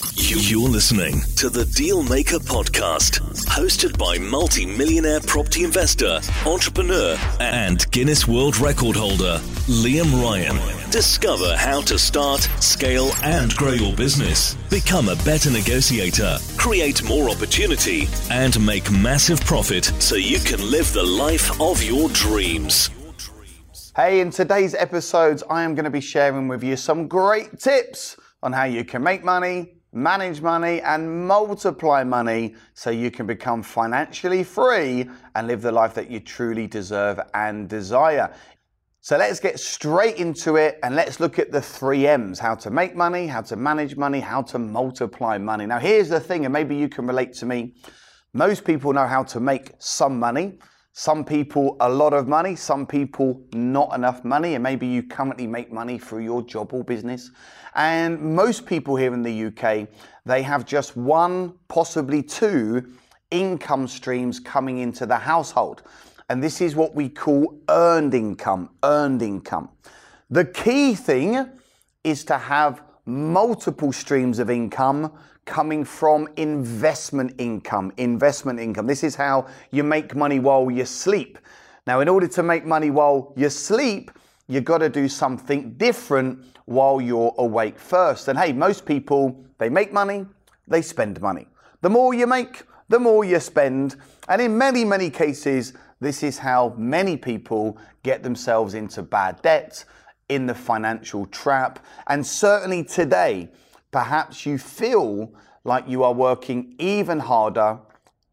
You're listening to the Dealmaker Podcast, hosted by multi millionaire property investor, entrepreneur, and Guinness World Record holder, Liam Ryan. Discover how to start, scale, and grow your business. Become a better negotiator, create more opportunity, and make massive profit so you can live the life of your dreams. Hey, in today's episodes, I am going to be sharing with you some great tips on how you can make money manage money and multiply money so you can become financially free and live the life that you truly deserve and desire. So let's get straight into it and let's look at the three M's how to make money, how to manage money, how to multiply money. Now, here's the thing, and maybe you can relate to me. Most people know how to make some money. Some people a lot of money, some people not enough money, and maybe you currently make money through your job or business. And most people here in the UK, they have just one, possibly two income streams coming into the household. And this is what we call earned income, earned income. The key thing is to have multiple streams of income coming from investment income. Investment income. This is how you make money while you sleep. Now, in order to make money while you sleep, you've got to do something different while you're awake first. And hey, most people, they make money, they spend money. The more you make, the more you spend. And in many, many cases, this is how many people get themselves into bad debt, in the financial trap. And certainly today, perhaps you feel like you are working even harder,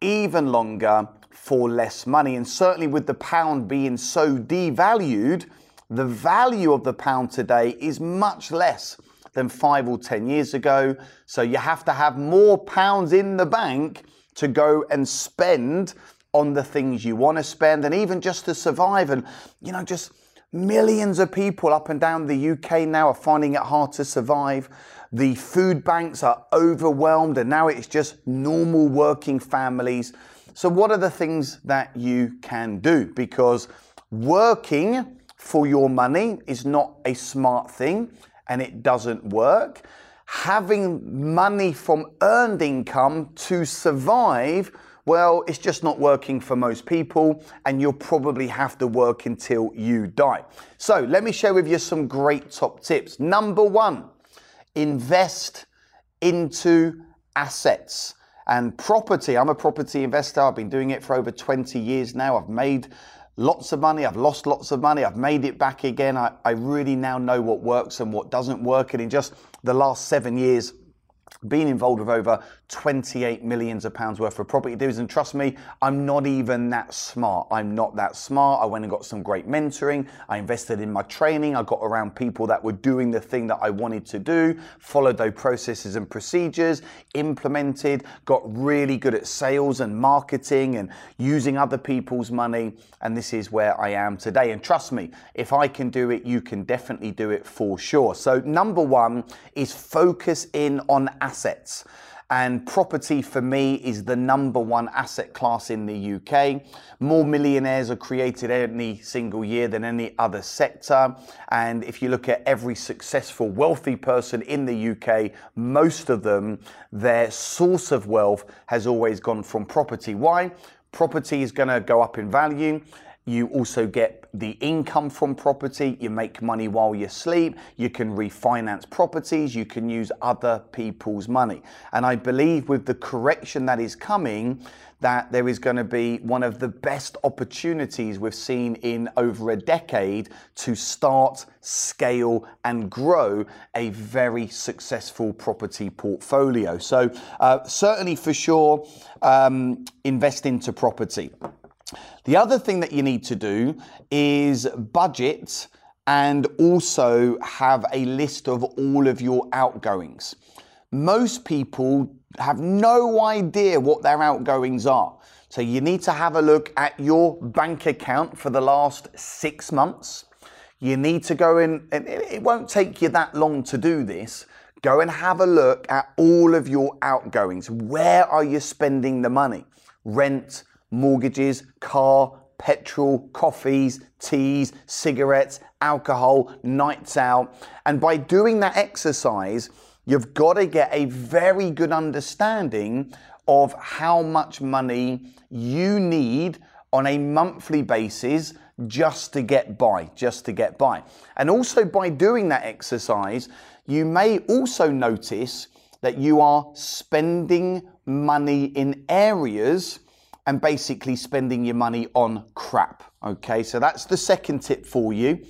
even longer for less money. And certainly with the pound being so devalued, the value of the pound today is much less than five or 10 years ago. So you have to have more pounds in the bank to go and spend on the things you want to spend and even just to survive. And, you know, just millions of people up and down the UK now are finding it hard to survive. The food banks are overwhelmed, and now it's just normal working families. So, what are the things that you can do? Because working for your money is not a smart thing and it doesn't work. Having money from earned income to survive, well, it's just not working for most people, and you'll probably have to work until you die. So, let me share with you some great top tips. Number one, invest into assets and property. I'm a property investor. I've been doing it for over 20 years now. I've made lots of money. I've lost lots of money. I've made it back again. I, I really now know what works and what doesn't work. And in just the last seven years, been involved with over 28 millions of pounds worth of property deals. And trust me, I'm not even that smart. I'm not that smart. I went and got some great mentoring. I invested in my training. I got around people that were doing the thing that I wanted to do, followed those processes and procedures, implemented, got really good at sales and marketing and using other people's money. And this is where I am today. And trust me, if I can do it, you can definitely do it for sure. So, number one is focus in on assets. And property for me is the number one asset class in the UK. More millionaires are created any single year than any other sector. And if you look at every successful, wealthy person in the UK, most of them, their source of wealth has always gone from property. Why? Property is going to go up in value. You also get the income from property. You make money while you sleep. You can refinance properties. You can use other people's money. And I believe with the correction that is coming, that there is going to be one of the best opportunities we've seen in over a decade to start, scale, and grow a very successful property portfolio. So, uh, certainly for sure, um, invest into property. The other thing that you need to do is budget and also have a list of all of your outgoings. Most people have no idea what their outgoings are. So you need to have a look at your bank account for the last six months. You need to go in, and it won't take you that long to do this. Go and have a look at all of your outgoings. Where are you spending the money? Rent, mortgages, car, petrol, coffees, teas, cigarettes, alcohol, nights out. And by doing that exercise, You've got to get a very good understanding of how much money you need on a monthly basis just to get by, just to get by. And also by doing that exercise, you may also notice that you are spending money in areas and basically spending your money on crap. Okay, so that's the second tip for you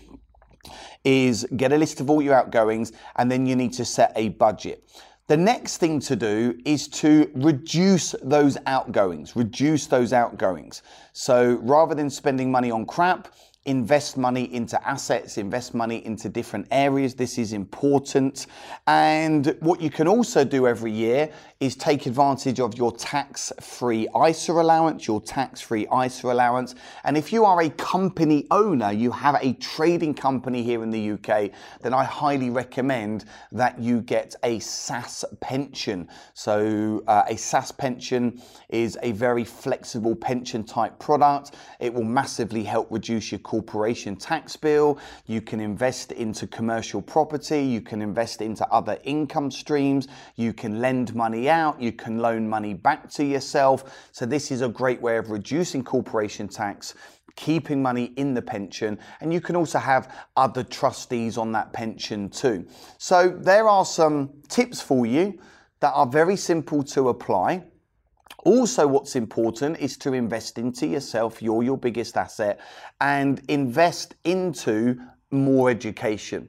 is get a list of all your outgoings and then you need to set a budget. The next thing to do is to reduce those outgoings, reduce those outgoings. So rather than spending money on crap, invest money into assets, invest money into different areas. This is important. And what you can also do every year is take advantage of your tax free ISA allowance, your tax free ISA allowance. And if you are a company owner, you have a trading company here in the UK, then I highly recommend that you get a SSAS pension. So, uh, a SSAS pension is a very flexible pension type product. It will massively help reduce your corporation tax bill. You can invest into commercial property, you can invest into other income streams, you can lend money out, you can loan money back to yourself. So, this is a great way of reducing corporation tax keeping money in the pension, and you can also have other trustees on that pension too. So, there are some tips for you that are very simple to apply. Also, what's important is to invest into yourself. You're your biggest asset and invest into more education.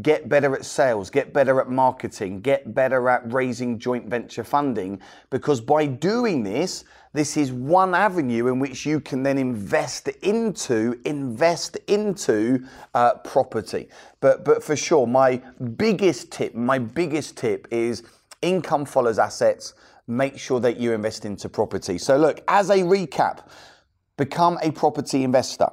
Get better at sales, get better at marketing, get better at raising joint venture funding. Because by doing this, this is one avenue in which you can then invest into invest into uh, property. But but for sure, my biggest tip, my biggest tip is income follows assets make sure that you invest into property. So, look, as a recap, become a property investor.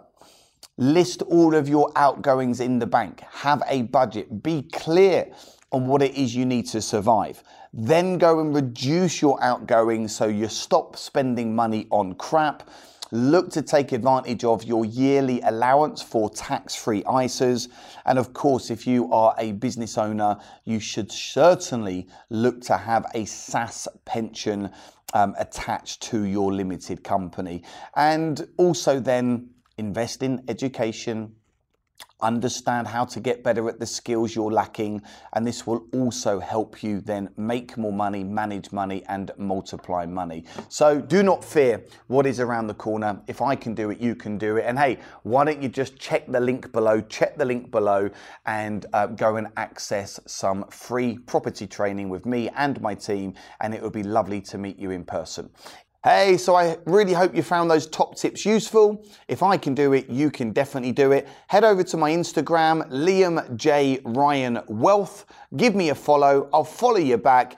List all of your outgoings in the bank. Have a budget. Be clear on what it is you need to survive. Then go and reduce your outgoings so you stop spending money on crap Look to take advantage of your yearly allowance for tax free ISAs. And of course, if you are a business owner, you should certainly look to have a SSAS pension um, attached to your limited company. And also, then invest in education, understand how to get better at the skills you're lacking, and this will also help you then make more money, manage money, and multiply money. So do not fear what is around the corner. If I can do it, you can do it. And hey, why don't you just check the link below, check the link below, and uh, go and access some free property training with me and my team, and it would be lovely to meet you in person. Hey, so I really hope you found those top tips useful. If I can do it, you can definitely do it. Head over to my Instagram, Liam J. Ryan Wealth. Give me a follow. I'll follow you back